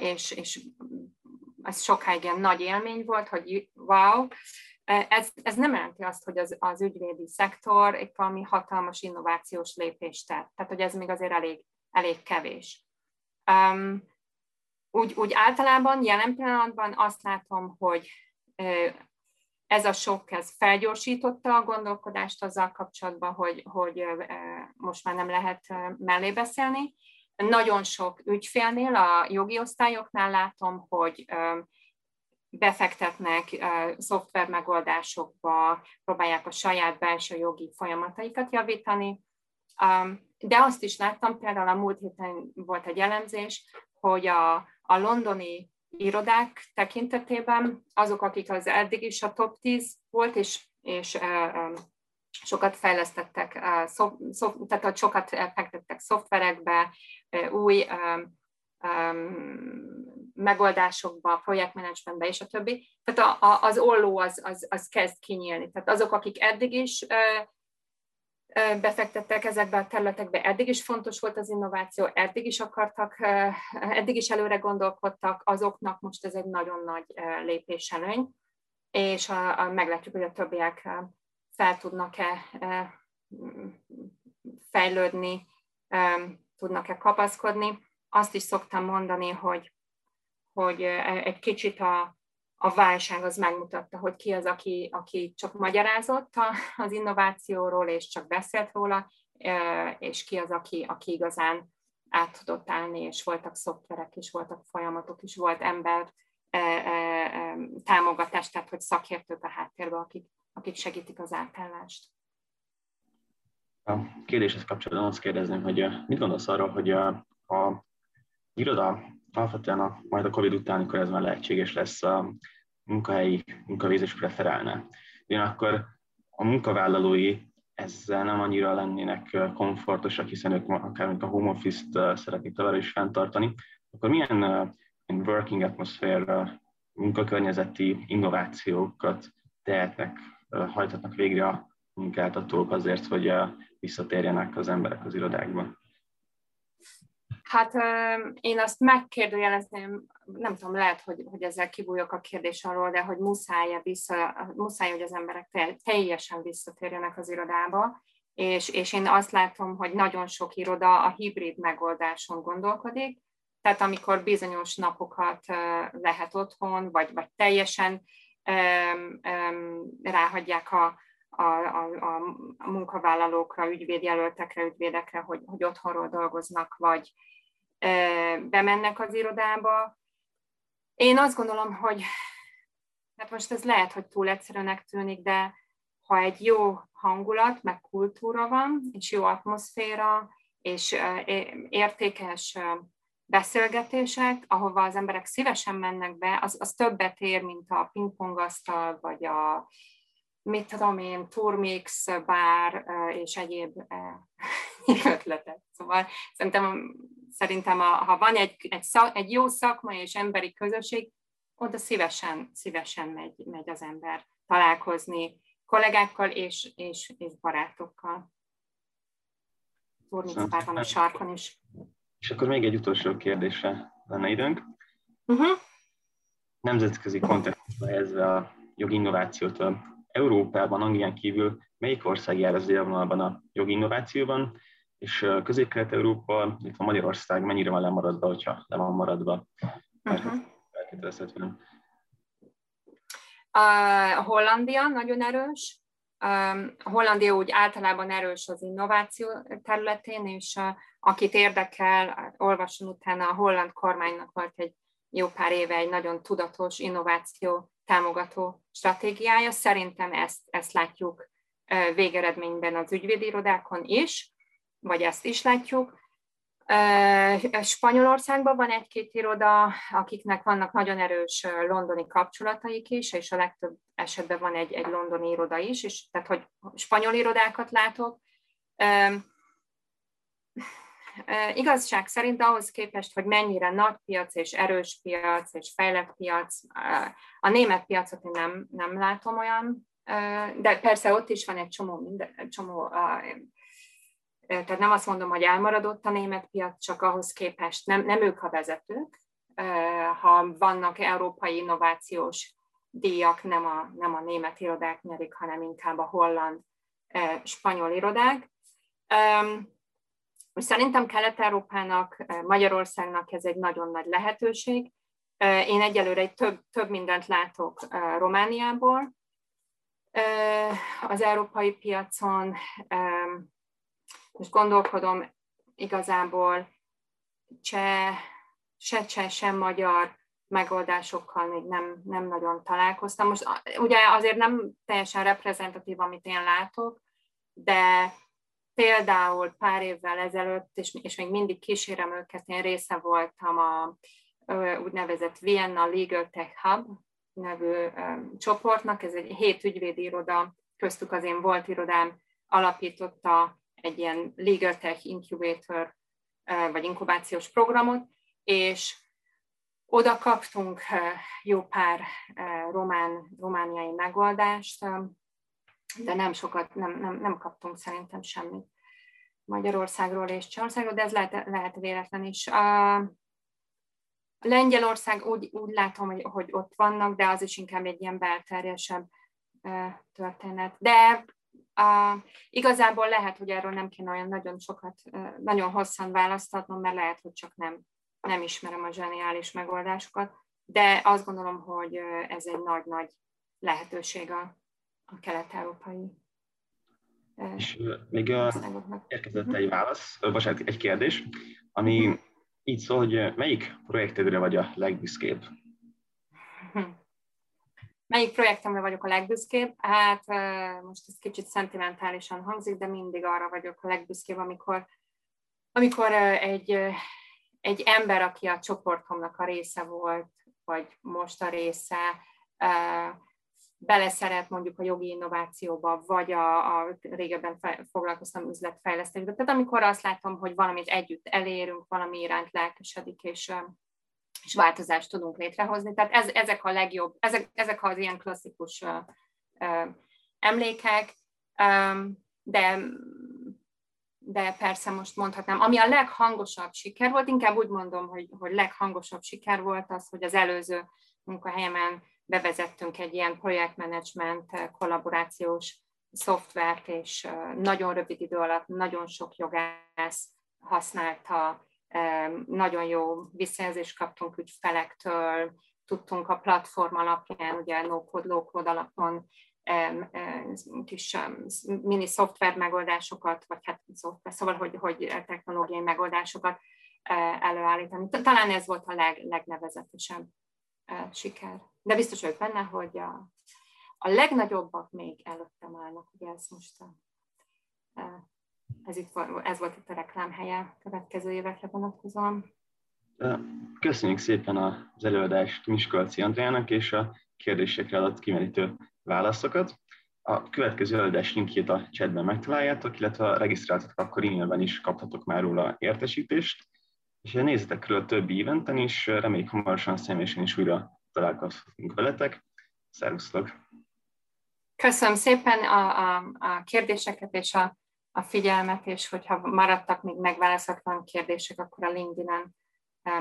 és, és ez sokáig ilyen nagy élmény volt, hogy wow, ez, ez nem jelenti azt, hogy az, az ügyvédi szektor egy valami hatalmas innovációs lépést tett. Tehát, hogy ez még azért elég, elég kevés. Um, úgy, úgy általában jelen pillanatban azt látom, hogy ez a sok ez felgyorsította a gondolkodást azzal kapcsolatban, hogy, hogy most már nem lehet mellé beszélni. Nagyon sok ügyfélnél, a jogi osztályoknál látom, hogy befektetnek szoftver megoldásokba, próbálják a saját belső jogi folyamataikat javítani. De azt is láttam, például a múlt héten volt egy elemzés, hogy a, a londoni irodák tekintetében azok, akik az eddig is a top 10 volt, és, és sokat fejlesztettek, tehát sokat fektettek szoftverekbe, új megoldásokba, projektmenedzsmentbe és a többi. Tehát a, az olló az, az, az kezd kinyílni. Tehát azok, akik eddig is befektettek ezekbe a területekbe. Eddig is fontos volt az innováció, eddig is akartak, eddig is előre gondolkodtak, azoknak most ez egy nagyon nagy lépéselőny, és a, a, meglátjuk, hogy a többiek fel tudnak-e fejlődni, tudnak-e kapaszkodni. Azt is szoktam mondani, hogy, hogy egy kicsit a, a válság az megmutatta, hogy ki az, aki, aki csak magyarázott az innovációról, és csak beszélt róla, és ki az, aki, aki igazán át tudott állni, és voltak szoftverek is, voltak folyamatok is, volt ember e, e, e, támogatás, tehát hogy szakértők a háttérben, akik, akik segítik az átállást. A kérdéshez kapcsolatban azt kérdezném, hogy mit gondolsz arról, hogy a, a iroda alapvetően a, majd a Covid után, amikor ez már lehetséges lesz, a munkahelyi munkavégzés preferálná. Ugyanakkor a munkavállalói ezzel nem annyira lennének komfortosak, hiszen ők akár a home office-t szeretnék tovább is fenntartani, akkor milyen uh, working atmosphere, munkakörnyezeti innovációkat tehetnek, hajthatnak végre a munkáltatók azért, hogy visszatérjenek az emberek az irodákba? Hát én azt megkérdőjelezném, nem tudom, lehet, hogy, hogy ezzel kibújok a kérdés alól, de hogy muszáj, vissza, muszáj hogy az emberek teljesen visszatérjenek az irodába, és, és én azt látom, hogy nagyon sok iroda a hibrid megoldáson gondolkodik, tehát amikor bizonyos napokat lehet otthon, vagy, vagy teljesen um, um, ráhagyják a, a, a, a munkavállalókra, ügyvédjelöltekre, ügyvédekre, hogy, hogy otthonról dolgoznak, vagy, bemennek az irodába. Én azt gondolom, hogy hát most ez lehet, hogy túl egyszerűnek tűnik, de ha egy jó hangulat, meg kultúra van, és jó atmoszféra, és értékes beszélgetések, ahova az emberek szívesen mennek be, az, az többet ér, mint a pingpongasztal, vagy a, mit tudom én, turmix, bár és egyéb ötletek. Szóval szerintem szerintem, a, ha van egy, egy, szak, egy jó szakmai és emberi közösség, oda szívesen, szívesen megy, megy az ember találkozni kollégákkal és, és, és barátokkal. Turnicpárban a sarkon is. És akkor még egy utolsó kérdésre lenne időnk. Uh-huh. Nemzetközi kontextusba helyezve a jogi innovációt Európában, Anglián kívül melyik ország jár az élvonalban a jogi innovációban, és Közép-Kelet-Európa, illetve Magyarország mennyire van lemaradva, hogyha le van maradva. Uh-huh. A Hollandia nagyon erős. A Hollandia úgy általában erős az innováció területén, és akit érdekel, olvasson utána, a holland kormánynak volt egy jó pár éve egy nagyon tudatos innováció támogató stratégiája. Szerintem ezt, ezt látjuk végeredményben az ügyvédirodákon is vagy ezt is látjuk. Spanyolországban van egy-két iroda, akiknek vannak nagyon erős londoni kapcsolataik is, és a legtöbb esetben van egy, egy londoni iroda is, és tehát, hogy spanyol irodákat látok. Igazság szerint ahhoz képest, hogy mennyire nagy piac és erős piac és fejlett piac, a német piacot én nem, nem látom olyan, de persze ott is van egy csomó, minden, csomó tehát nem azt mondom, hogy elmaradott a német piac, csak ahhoz képest nem, nem ők a vezetők. Ha vannak európai innovációs díjak, nem a, nem a német irodák nyerik, hanem inkább a holland, spanyol irodák. Szerintem Kelet-Európának, Magyarországnak ez egy nagyon nagy lehetőség. Én egyelőre egy több, több mindent látok Romániából. Az európai piacon most gondolkodom igazából cseh, se cseh, sem magyar megoldásokkal még nem, nem nagyon találkoztam. Most ugye azért nem teljesen reprezentatív, amit én látok, de például pár évvel ezelőtt, és, és még mindig kísérem őket, én része voltam a úgynevezett Vienna Legal Tech Hub nevű csoportnak, ez egy hét ügyvédi iroda, köztük az én volt irodám alapította egy ilyen Legal Tech Incubator vagy inkubációs programot, és oda kaptunk jó pár román, romániai megoldást, de nem sokat, nem, nem, nem kaptunk szerintem semmit Magyarországról és Csországról, de ez lehet, lehet véletlen is. A Lengyelország úgy, úgy látom, hogy, hogy ott vannak, de az is inkább egy ilyen belterjesebb történet. De Uh, igazából lehet, hogy erről nem kéne olyan nagyon sokat, nagyon hosszan választatnom, mert lehet, hogy csak nem, nem ismerem a zseniális megoldásokat, de azt gondolom, hogy ez egy nagy-nagy lehetőség a, a kelet-európai És még érkezett egy válasz, bocsánat, egy kérdés, ami uh-huh. így szól, hogy melyik projektedre vagy a legbüszkébb? Melyik projektemre vagyok a legbüszkébb? Hát most ez kicsit szentimentálisan hangzik, de mindig arra vagyok a legbüszkébb, amikor, amikor egy, egy ember, aki a csoportomnak a része volt, vagy most a része, beleszeret mondjuk a jogi innovációba, vagy a, a régebben foglalkoztam üzletfejlesztésbe. Tehát amikor azt látom, hogy valamit együtt elérünk, valami iránt lelkesedik, és, és változást tudunk létrehozni. Tehát ez, ezek a legjobb, ezek, ezek az ilyen klasszikus uh, uh, emlékek, um, de de persze most mondhatnám, ami a leghangosabb siker volt, inkább úgy mondom, hogy, hogy leghangosabb siker volt az, hogy az előző munkahelyemen bevezettünk egy ilyen projektmenedzsment eh, kollaborációs szoftvert, és eh, nagyon rövid idő alatt nagyon sok jogász használta, nagyon jó visszajelzést kaptunk ügyfelektől, tudtunk a platform alapján, ugye no-code, low-code alapon kis mini szoftver megoldásokat, vagy hát szoftver, szóval, hogy, hogy technológiai megoldásokat eh, előállítani. Talán ez volt a leg, legnevezetesebb siker. De biztos vagyok benne, hogy a, a legnagyobbak még előttem állnak, ugye ez most a, ez, itt, ez volt itt a reklámhelye következő évekre vonatkozóan. Köszönjük szépen az előadást Miskolci Andrának és a kérdésekre adott kimerítő válaszokat. A következő előadás linkjét a chatben megtaláljátok, illetve ha regisztráltatok, akkor e-mailben is kaphatok már róla értesítést. És nézzetek körül a többi eventen is, reméljük hamarosan személyesen is újra találkozhatunk veletek. Szervusztok! Köszönöm szépen a, a, a kérdéseket és a, a figyelmet, és hogyha maradtak még megválaszolatlan kérdések, akkor a LinkedIn-en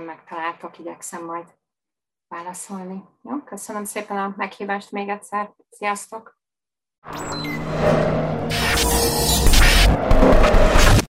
megtaláltok, igyekszem majd válaszolni. Jó, köszönöm szépen a meghívást még egyszer. Sziasztok!